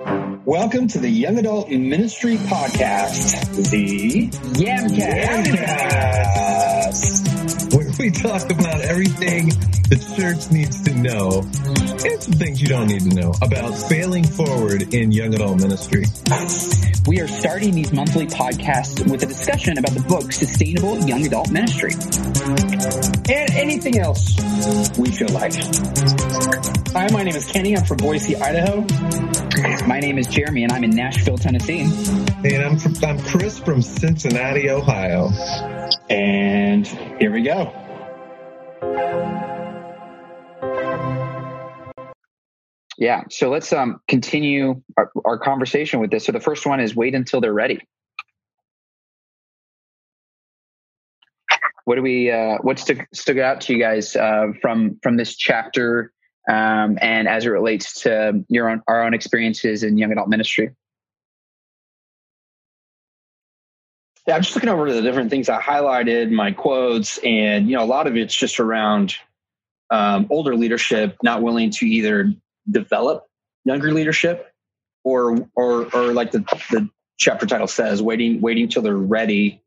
Welcome to the Young Adult Ministry Podcast, the Yamcast, where we talk about everything the church needs to know and some things you don't need to know about failing forward in young adult ministry. We are starting these monthly podcasts with a discussion about the book Sustainable Young Adult Ministry. And anything else we feel like. Hi, my name is Kenny. I'm from Boise, Idaho. My name is Jeremy, and I'm in Nashville, Tennessee. And I'm, from, I'm Chris from Cincinnati, Ohio. And here we go. Yeah, so let's um, continue our, our conversation with this. So the first one is wait until they're ready. What do we? Uh, what stuck stuck out to you guys uh, from from this chapter, um, and as it relates to your own our own experiences in young adult ministry? Yeah, I'm just looking over the different things I highlighted, my quotes, and you know, a lot of it's just around um, older leadership not willing to either develop younger leadership or or or like the the chapter title says, waiting waiting till they're ready.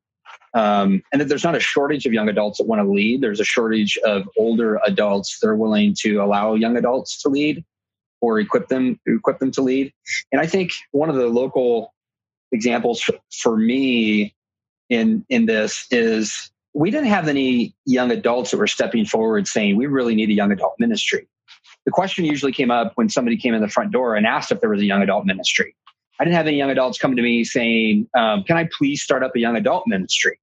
Um, and that there's not a shortage of young adults that want to lead. There's a shortage of older adults that are willing to allow young adults to lead or equip them equip them to lead. And I think one of the local examples for, for me in in this is we didn't have any young adults that were stepping forward saying we really need a young adult ministry. The question usually came up when somebody came in the front door and asked if there was a young adult ministry. I didn't have any young adults come to me saying, um, "Can I please start up a young adult ministry?"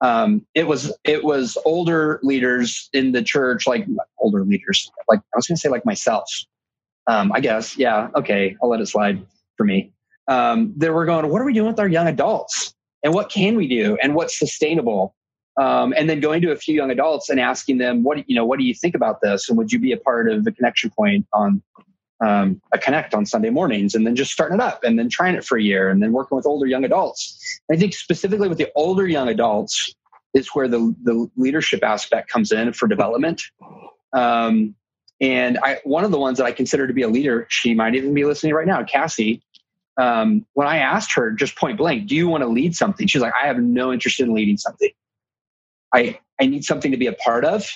Um, it was it was older leaders in the church, like older leaders, like I was going to say like myself. Um, I guess, yeah, okay, I'll let it slide for me. Um, they were going, "What are we doing with our young adults?" and what can we do and what's sustainable um, and then going to a few young adults and asking them what you know what do you think about this and would you be a part of the connection point on um, a connect on sunday mornings and then just starting it up and then trying it for a year and then working with older young adults i think specifically with the older young adults is where the, the leadership aspect comes in for development um, and I, one of the ones that i consider to be a leader she might even be listening right now cassie um, when I asked her just point blank, do you want to lead something? She's like, I have no interest in leading something. I, I need something to be a part of.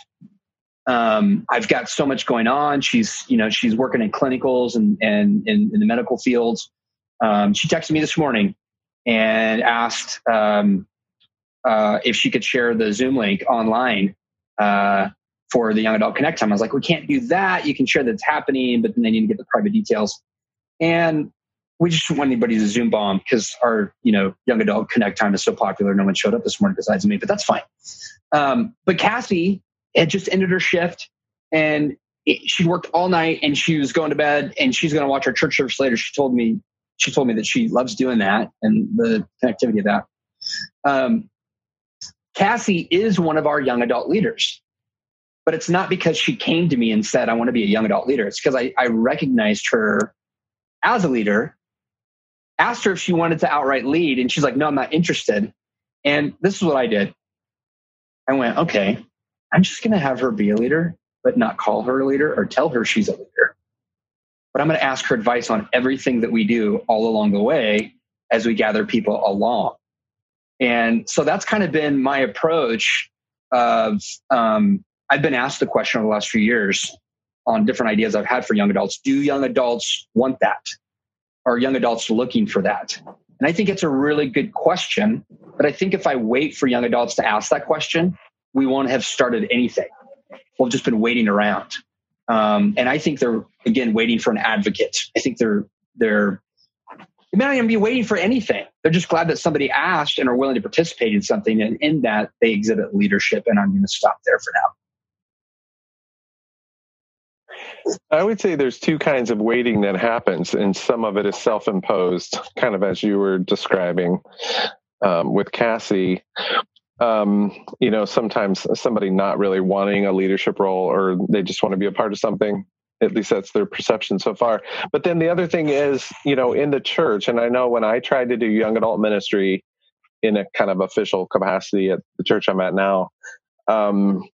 Um, I've got so much going on. She's, you know, she's working in clinicals and, and, in the medical fields. Um, she texted me this morning and asked um, uh, if she could share the Zoom link online uh, for the Young Adult Connect time. I was like, we can't do that. You can share that's happening, but then they need to get the private details. And we just want anybody to Zoom bomb because our you know young adult connect time is so popular. No one showed up this morning besides me, but that's fine. Um, but Cassie had just ended her shift and it, she worked all night and she was going to bed and she's going to watch our church service later. She told me she told me that she loves doing that and the connectivity of that. Um, Cassie is one of our young adult leaders, but it's not because she came to me and said, I want to be a young adult leader. It's because I, I recognized her as a leader asked her if she wanted to outright lead, and she's like, no, I'm not interested. And this is what I did. I went, okay, I'm just going to have her be a leader, but not call her a leader or tell her she's a leader. But I'm going to ask her advice on everything that we do all along the way as we gather people along. And so that's kind of been my approach of um, I've been asked the question over the last few years on different ideas I've had for young adults. Do young adults want that? are young adults looking for that? And I think it's a really good question. But I think if I wait for young adults to ask that question, we won't have started anything. We've just been waiting around. Um, and I think they're again waiting for an advocate. I think they're they're they may not even be waiting for anything. They're just glad that somebody asked and are willing to participate in something, and in that they exhibit leadership. And I'm going to stop there for now. I would say there's two kinds of waiting that happens, and some of it is self imposed, kind of as you were describing um, with Cassie. Um, you know, sometimes somebody not really wanting a leadership role or they just want to be a part of something. At least that's their perception so far. But then the other thing is, you know, in the church, and I know when I tried to do young adult ministry in a kind of official capacity at the church I'm at now, um,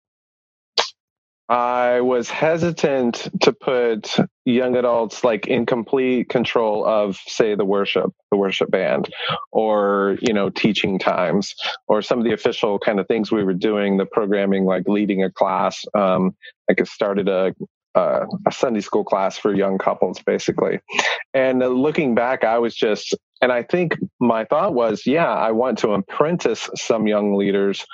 I was hesitant to put young adults like in complete control of, say, the worship, the worship band, or you know, teaching times, or some of the official kind of things we were doing, the programming, like leading a class. Um, like I started a a Sunday school class for young couples, basically. And looking back, I was just, and I think my thought was, yeah, I want to apprentice some young leaders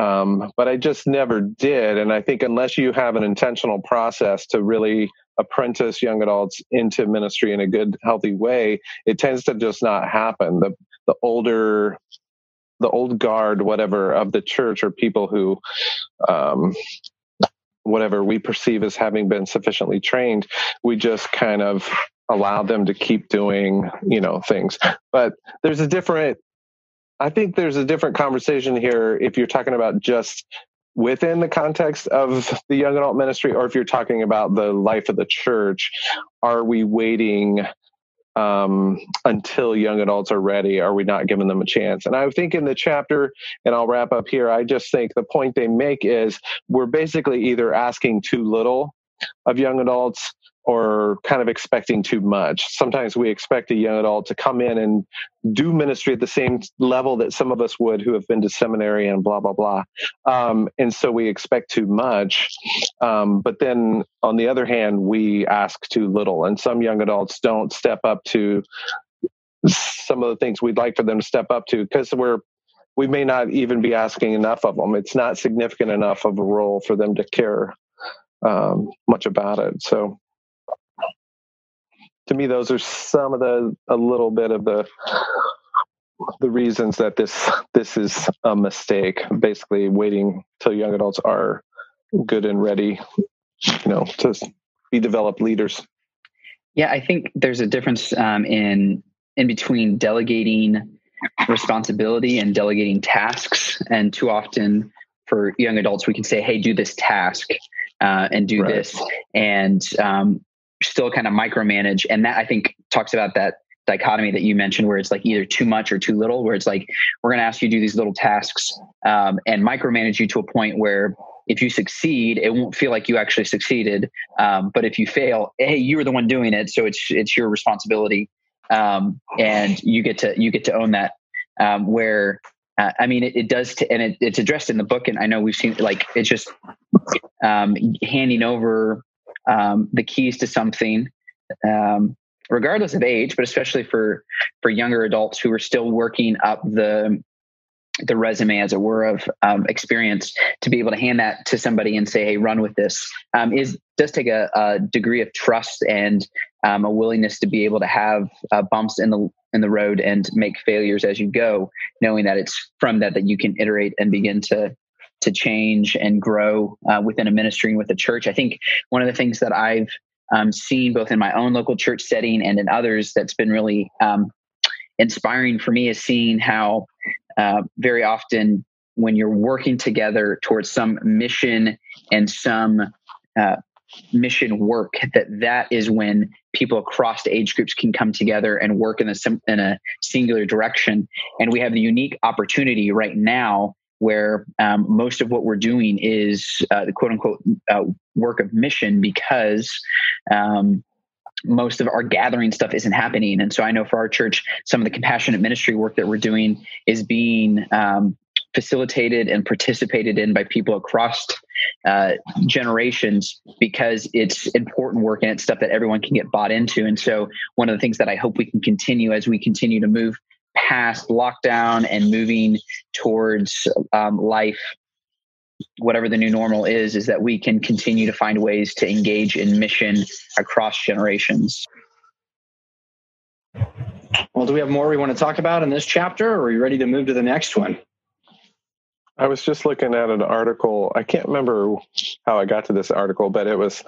um, but I just never did. And I think unless you have an intentional process to really apprentice young adults into ministry in a good, healthy way, it tends to just not happen. The the older the old guard, whatever, of the church or people who um, whatever we perceive as having been sufficiently trained, we just kind of allow them to keep doing, you know, things. But there's a different I think there's a different conversation here if you're talking about just within the context of the young adult ministry or if you're talking about the life of the church. Are we waiting um, until young adults are ready? Are we not giving them a chance? And I think in the chapter, and I'll wrap up here, I just think the point they make is we're basically either asking too little of young adults or kind of expecting too much. Sometimes we expect a young adult to come in and do ministry at the same level that some of us would who have been to seminary and blah, blah, blah. Um, and so we expect too much. Um, but then on the other hand, we ask too little. And some young adults don't step up to some of the things we'd like for them to step up to because we're we may not even be asking enough of them. It's not significant enough of a role for them to care um, much about it. So to me, those are some of the a little bit of the the reasons that this this is a mistake. Basically, waiting till young adults are good and ready, you know, to be developed leaders. Yeah, I think there's a difference um, in in between delegating responsibility and delegating tasks. And too often for young adults, we can say, "Hey, do this task." Uh, and do right. this, and um, still kind of micromanage. And that I think talks about that dichotomy that you mentioned where it's like either too much or too little, where it's like, we're going to ask you to do these little tasks um, and micromanage you to a point where if you succeed, it won't feel like you actually succeeded. Um, but if you fail, hey, you were the one doing it. So it's, it's your responsibility. Um, and you get to, you get to own that um, where uh, I mean, it, it does, t- and it, it's addressed in the book. And I know we've seen like it's just um, handing over um, the keys to something, um, regardless of age, but especially for for younger adults who are still working up the the resume, as it were, of um, experience to be able to hand that to somebody and say, "Hey, run with this," um, is does take a, a, degree of trust and um, a willingness to be able to have uh, bumps in the in the road and make failures as you go, knowing that it's from that that you can iterate and begin to to change and grow uh, within a ministry and with a church. I think one of the things that I've um, seen both in my own local church setting and in others that's been really um, inspiring for me is seeing how uh, very often when you're working together towards some mission and some uh, mission work that that is when people across age groups can come together and work in a in a singular direction and we have the unique opportunity right now where um, most of what we're doing is uh, the quote unquote uh, work of mission because um, most of our gathering stuff isn't happening. And so I know for our church, some of the compassionate ministry work that we're doing is being um, facilitated and participated in by people across uh, generations because it's important work and it's stuff that everyone can get bought into. And so one of the things that I hope we can continue as we continue to move past lockdown and moving towards um, life whatever the new normal is is that we can continue to find ways to engage in mission across generations well do we have more we want to talk about in this chapter or are you ready to move to the next one I was just looking at an article. I can't remember how I got to this article, but it was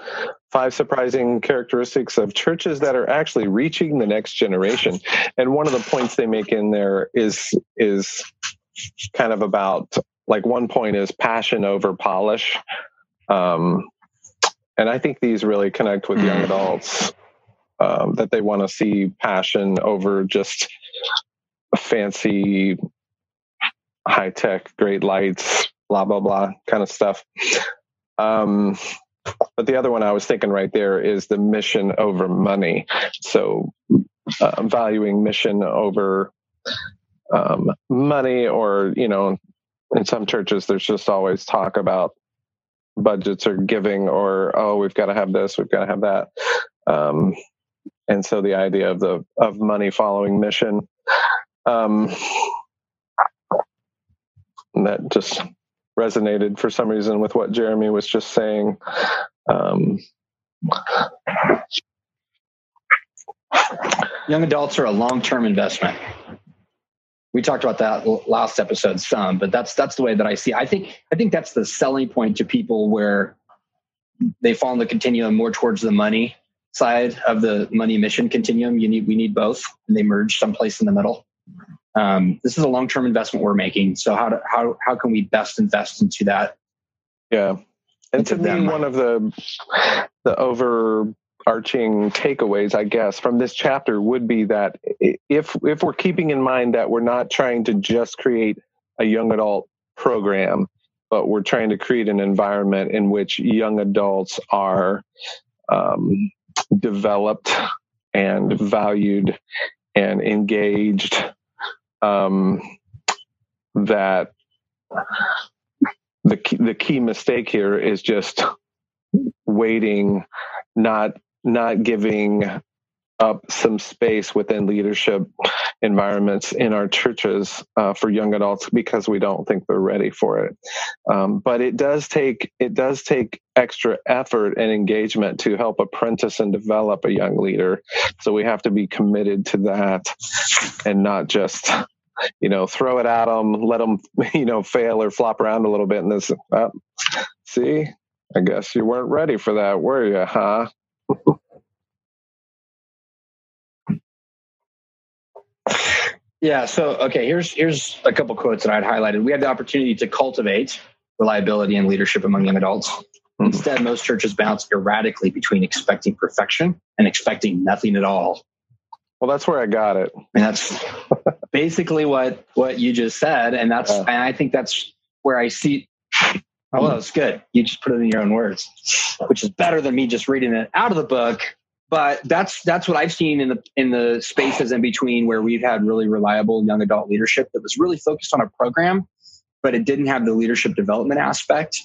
five surprising characteristics of churches that are actually reaching the next generation. And one of the points they make in there is is kind of about like one point is passion over polish. Um, and I think these really connect with young mm. adults um, that they want to see passion over just fancy high tech, great lights, blah blah blah kind of stuff. Um, but the other one I was thinking right there is the mission over money. So uh, valuing mission over um, money, or you know, in some churches, there's just always talk about budgets or giving, or oh, we've got to have this, we've got to have that. Um, and so the idea of the of money following mission um, that just resonated for some reason with what Jeremy was just saying. Um, Young adults are a long-term investment. We talked about that last episode some, but that's that's the way that I see. It. I think I think that's the selling point to people where they fall in the continuum more towards the money side of the money mission continuum. You need we need both, and they merge someplace in the middle. Um, this is a long term investment we're making. So how do, how how can we best invest into that? Yeah, and to me, one of the the overarching takeaways, I guess, from this chapter would be that if if we're keeping in mind that we're not trying to just create a young adult program, but we're trying to create an environment in which young adults are um, developed and valued and engaged um, that the key, the key mistake here is just waiting not not giving up some space within leadership environments in our churches uh, for young adults because we don't think they're ready for it. Um, but it does take it does take extra effort and engagement to help apprentice and develop a young leader. So we have to be committed to that and not just you know throw it at them, let them you know fail or flop around a little bit, and this uh, see. I guess you weren't ready for that, were you, huh? Yeah. So, okay, here's here's a couple quotes that I'd highlighted. We have the opportunity to cultivate reliability and leadership among young adults. Mm-hmm. Instead, most churches bounce erratically between expecting perfection and expecting nothing at all. Well, that's where I got it. And that's basically what what you just said, and that's and I think that's where I see. Oh, well, that's good. You just put it in your own words, which is better than me just reading it out of the book but that's that's what I've seen in the in the spaces in between where we've had really reliable young adult leadership that was really focused on a program, but it didn't have the leadership development aspect.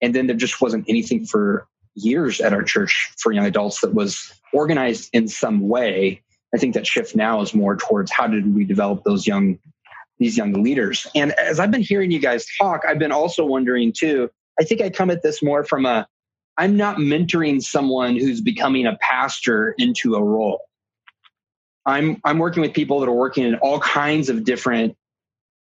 And then there just wasn't anything for years at our church for young adults that was organized in some way. I think that shift now is more towards how did we develop those young these young leaders. And as I've been hearing you guys talk, I've been also wondering too. I think I come at this more from a I'm not mentoring someone who's becoming a pastor into a role. I'm I'm working with people that are working in all kinds of different.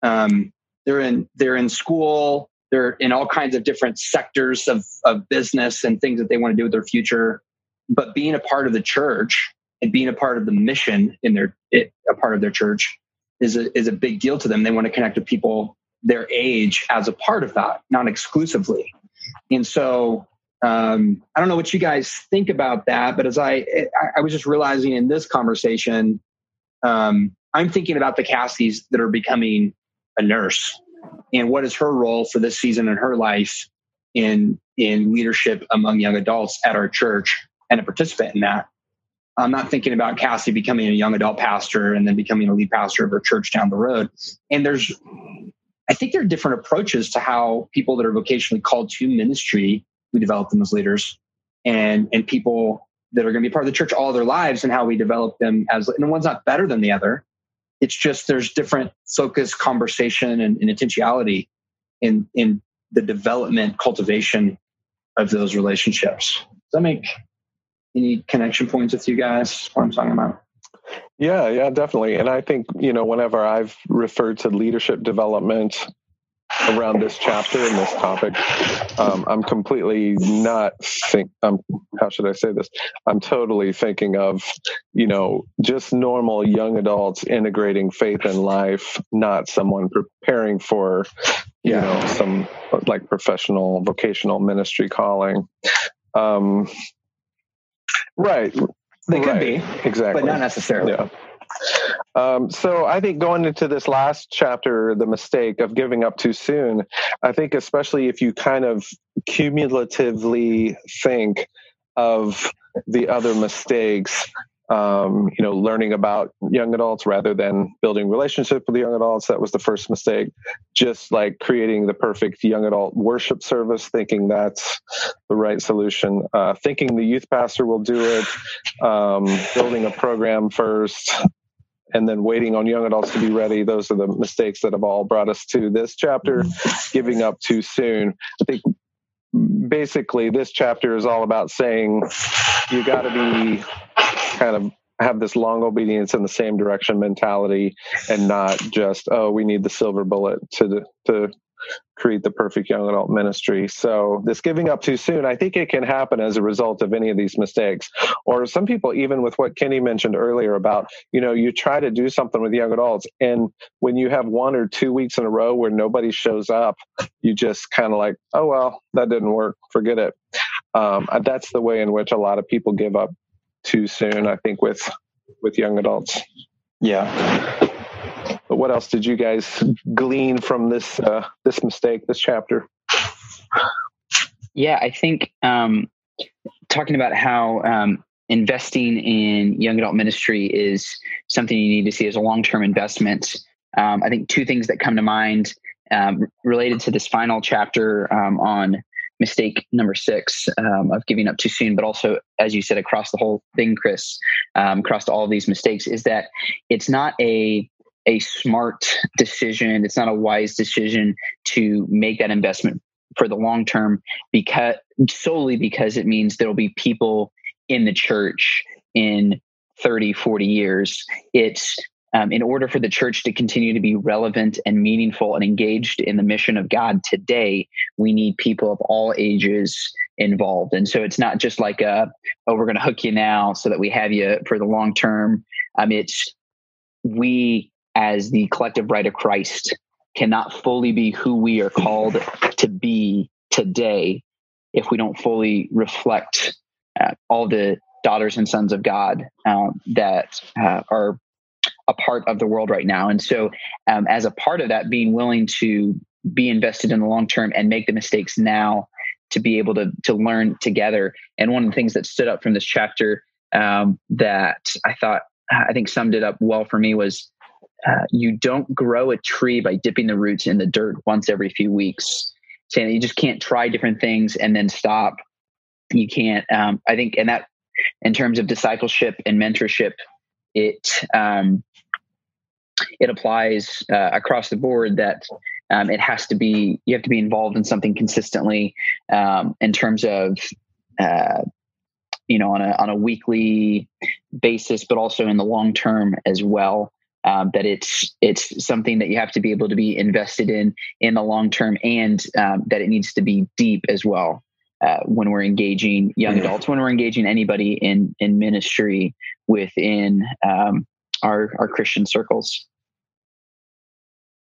Um, they're in they're in school. They're in all kinds of different sectors of of business and things that they want to do with their future. But being a part of the church and being a part of the mission in their it, a part of their church is a, is a big deal to them. They want to connect with people their age as a part of that, not exclusively. And so um, I don't know what you guys think about that, but as I, I was just realizing in this conversation, um, I'm thinking about the Cassies that are becoming a nurse and what is her role for this season in her life in in leadership among young adults at our church and a participant in that. I'm not thinking about Cassie becoming a young adult pastor and then becoming a lead pastor of her church down the road. And there's, I think there are different approaches to how people that are vocationally called to ministry we develop them as leaders and and people that are going to be part of the church all their lives and how we develop them as and one's not better than the other. It's just there's different focus conversation and, and intentionality in in the development cultivation of those relationships. Does that make any connection points with you guys? What i'm talking about. Yeah yeah definitely. And i think you know whenever i've referred to leadership development around this chapter and this topic. Um, I'm completely not think. Um, how should I say this? I'm totally thinking of, you know, just normal young adults integrating faith in life, not someone preparing for, you yeah. know, some like professional vocational ministry calling. Um, right. They could right. be exactly, but not necessarily. Yeah. Um, so I think going into this last chapter, the mistake of giving up too soon, I think especially if you kind of cumulatively think of the other mistakes um, you know, learning about young adults rather than building relationship with young adults. That was the first mistake. Just like creating the perfect young adult worship service, thinking that's the right solution. Uh, thinking the youth pastor will do it. Um, building a program first. And then waiting on young adults to be ready. Those are the mistakes that have all brought us to this chapter. Mm-hmm. Giving up too soon. I think basically this chapter is all about saying you got to be kind of have this long obedience in the same direction mentality and not just oh we need the silver bullet to to create the perfect young adult ministry so this giving up too soon i think it can happen as a result of any of these mistakes or some people even with what kenny mentioned earlier about you know you try to do something with young adults and when you have one or two weeks in a row where nobody shows up you just kind of like oh well that didn't work forget it um, that's the way in which a lot of people give up too soon. I think with with young adults. Yeah. What else did you guys glean from this uh, this mistake, this chapter? Yeah, I think um, talking about how um, investing in young adult ministry is something you need to see as a long term investment. Um, I think two things that come to mind um, related to this final chapter um, on mistake number six um, of giving up too soon, but also, as you said, across the whole thing, Chris, um, across all of these mistakes, is that it's not a a smart decision. It's not a wise decision to make that investment for the long term because solely because it means there'll be people in the church in 30 40 years it's um, in order for the church to continue to be relevant and meaningful and engaged in the mission of God today, we need people of all ages involved. And so it's not just like a, oh, we're going to hook you now so that we have you for the long term. Um, it's we, as the collective bride of Christ, cannot fully be who we are called to be today if we don't fully reflect uh, all the daughters and sons of God um, that uh, are a part of the world right now. And so, um, as a part of that, being willing to be invested in the long term and make the mistakes now to be able to to learn together. And one of the things that stood up from this chapter um, that I thought I think summed it up well for me was uh, you don't grow a tree by dipping the roots in the dirt once every few weeks. Saying that you just can't try different things and then stop. You can't. Um, I think, and that in terms of discipleship and mentorship, it um, it applies uh, across the board that um, it has to be you have to be involved in something consistently um, in terms of uh, you know on a on a weekly basis, but also in the long term as well. Um, that it's it's something that you have to be able to be invested in in the long term, and um, that it needs to be deep as well. Uh, when we're engaging young adults, when we're engaging anybody in in ministry within um, our our Christian circles.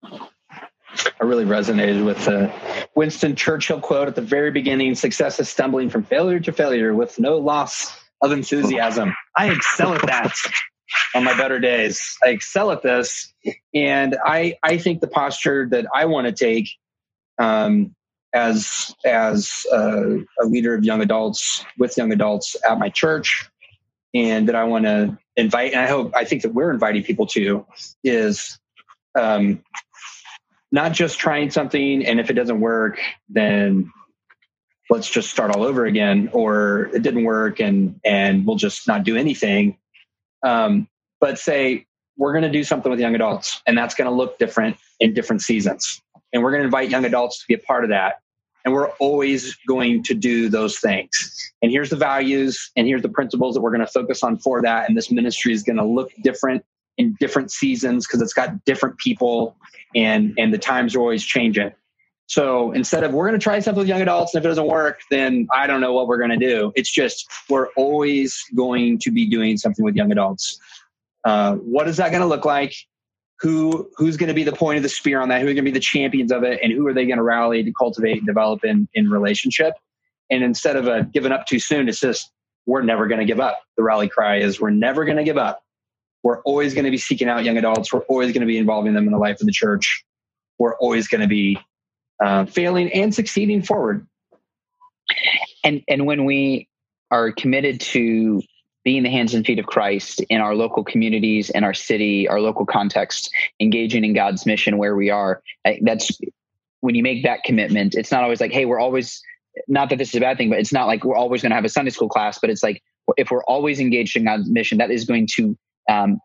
I really resonated with the Winston Churchill quote at the very beginning success is stumbling from failure to failure with no loss of enthusiasm. I excel at that on my better days. I excel at this. And I, I think the posture that I want to take um, as, as a, a leader of young adults with young adults at my church and that I want to invite, and I hope, I think that we're inviting people to is um, not just trying something and if it doesn't work then let's just start all over again or it didn't work and and we'll just not do anything um, but say we're going to do something with young adults and that's going to look different in different seasons and we're going to invite young adults to be a part of that and we're always going to do those things and here's the values and here's the principles that we're going to focus on for that and this ministry is going to look different in different seasons because it's got different people and and the times are always changing. So instead of we're going to try something with young adults, and if it doesn't work, then I don't know what we're going to do. It's just we're always going to be doing something with young adults. Uh, what is that going to look like? Who who's going to be the point of the spear on that? Who are going to be the champions of it? And who are they going to rally to cultivate and develop in in relationship? And instead of a giving up too soon, it's just we're never going to give up. The rally cry is we're never going to give up We're always going to be seeking out young adults. We're always going to be involving them in the life of the church. We're always going to be uh, failing and succeeding forward. And and when we are committed to being the hands and feet of Christ in our local communities, in our city, our local context, engaging in God's mission where we are, that's when you make that commitment. It's not always like, hey, we're always not that this is a bad thing, but it's not like we're always going to have a Sunday school class. But it's like if we're always engaged in God's mission, that is going to um,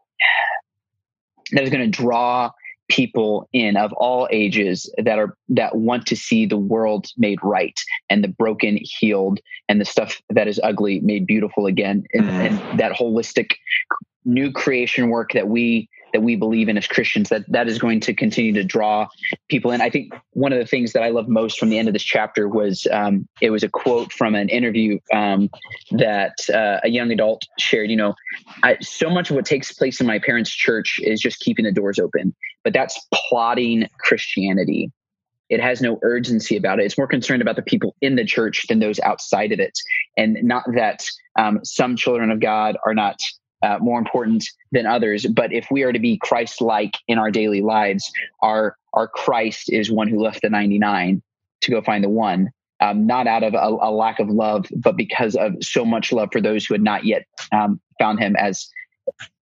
that is going to draw people in of all ages that are that want to see the world made right and the broken healed and the stuff that is ugly made beautiful again and, mm. and that holistic new creation work that we that we believe in as Christians that that is going to continue to draw people in. I think one of the things that I love most from the end of this chapter was um, it was a quote from an interview um, that uh, a young adult shared. You know, I, so much of what takes place in my parents' church is just keeping the doors open, but that's plotting Christianity. It has no urgency about it. It's more concerned about the people in the church than those outside of it. And not that um, some children of God are not uh, more important than others. But if we are to be Christ-like in our daily lives, our our Christ is one who left the ninety nine to go find the one. Um, not out of a, a, lack of love, but because of so much love for those who had not yet um, found him as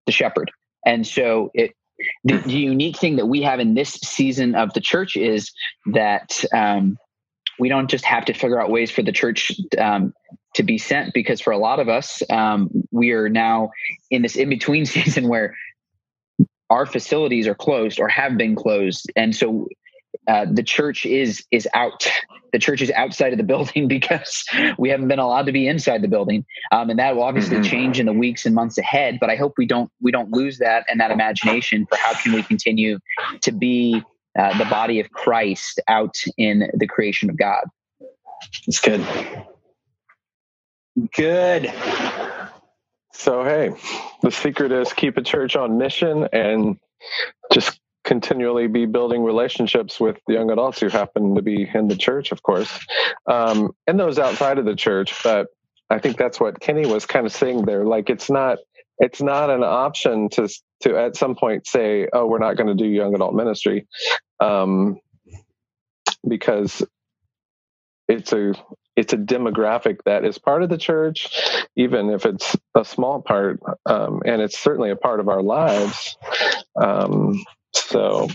the shepherd. And so it, the, the, unique thing that we have in this season of the church is that um, we don't just have to figure out ways for the church um, to be sent because for a lot of us um, we are now in this in between season where our facilities are closed or have been closed. And so uh, the church is is out the church is outside of the building because we haven't been allowed to be inside the building um, and that will obviously mm-hmm. change in the weeks and months ahead but i hope we don't we don't lose that and that imagination for how can we continue to be uh, the body of christ out in the creation of god it's good Good. So, hey, the secret is keep a church on mission and just continually be building relationships with young adults who happen to be in the church, of course, um, and those outside of the church. But I think that's what Kenny was kind of saying there. Like, it's not it's not an option to to at some point say, "Oh, we're not going to do young adult ministry," um, because it's a it's a demographic that is part of the church, even if it's a small part, um, and it's certainly a part of our lives. Um, so,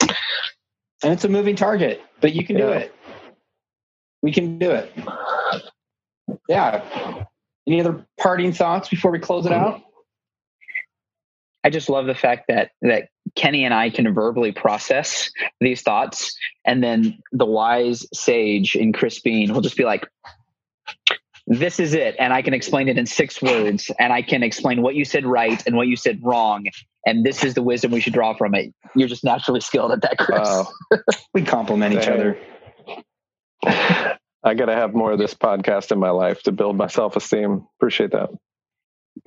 and it's a moving target, but you can yeah. do it. We can do it. Yeah. Any other parting thoughts before we close it mm-hmm. out? I just love the fact that that Kenny and I can verbally process these thoughts, and then the wise sage in Chris Bean will just be like, "This is it," and I can explain it in six words, and I can explain what you said right and what you said wrong, and this is the wisdom we should draw from it. You're just naturally skilled at that, Chris. Wow. we complement each other. I got to have more of this podcast in my life to build my self esteem. Appreciate that.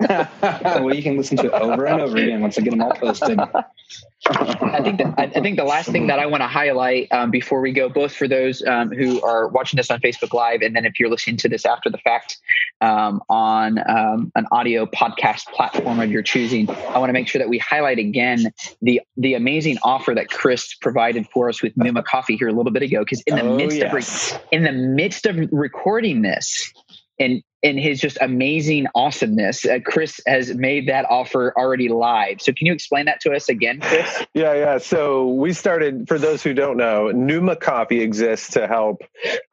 well, you can listen to it over and over again once I get them all posted. I think that, I think the last thing that I want to highlight um, before we go, both for those um, who are watching this on Facebook Live, and then if you're listening to this after the fact um, on um, an audio podcast platform of your choosing, I want to make sure that we highlight again the the amazing offer that Chris provided for us with Numa Coffee here a little bit ago. Because in the oh, midst yes. of in the midst of recording this, and in his just amazing awesomeness, uh, Chris has made that offer already live. So, can you explain that to us again, Chris? Yeah, yeah. So, we started, for those who don't know, Numa Coffee exists to help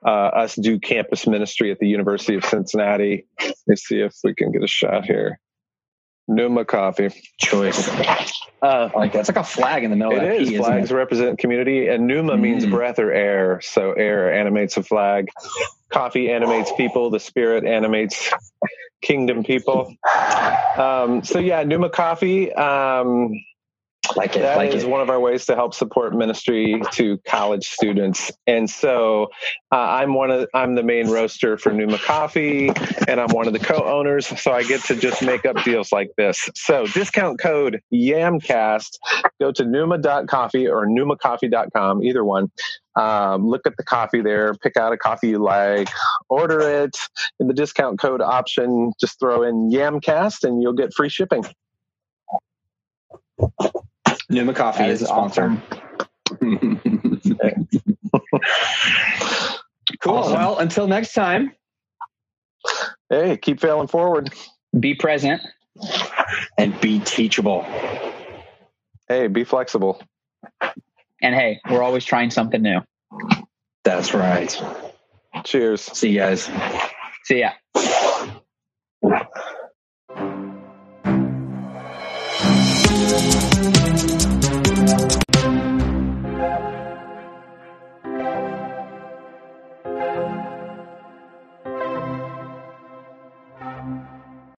uh, us do campus ministry at the University of Cincinnati. Let's see if we can get a shot here. Numa Coffee. Choice. Uh, like It's like a flag in the middle. of It is. P, Flags it? represent community, and Numa mm. means breath or air. So air animates a flag. Coffee animates people. The spirit animates kingdom people. Um, so yeah, Numa Coffee. Um, like it. That like is it. one of our ways to help support ministry to college students. And so uh, I'm one of I'm the main roaster for Numa Coffee, and I'm one of the co-owners. So I get to just make up deals like this. So discount code YAMCAST. Go to numa.coffee or numacoffee.com, either one. Um, look at the coffee there, pick out a coffee you like, order it. In the discount code option, just throw in YAMCAST, and you'll get free shipping. Numa Coffee That is a sponsor. cool. Awesome. Well, until next time. Hey, keep failing forward. Be present. and be teachable. Hey, be flexible. And hey, we're always trying something new. That's right. Cheers. See you guys. See ya.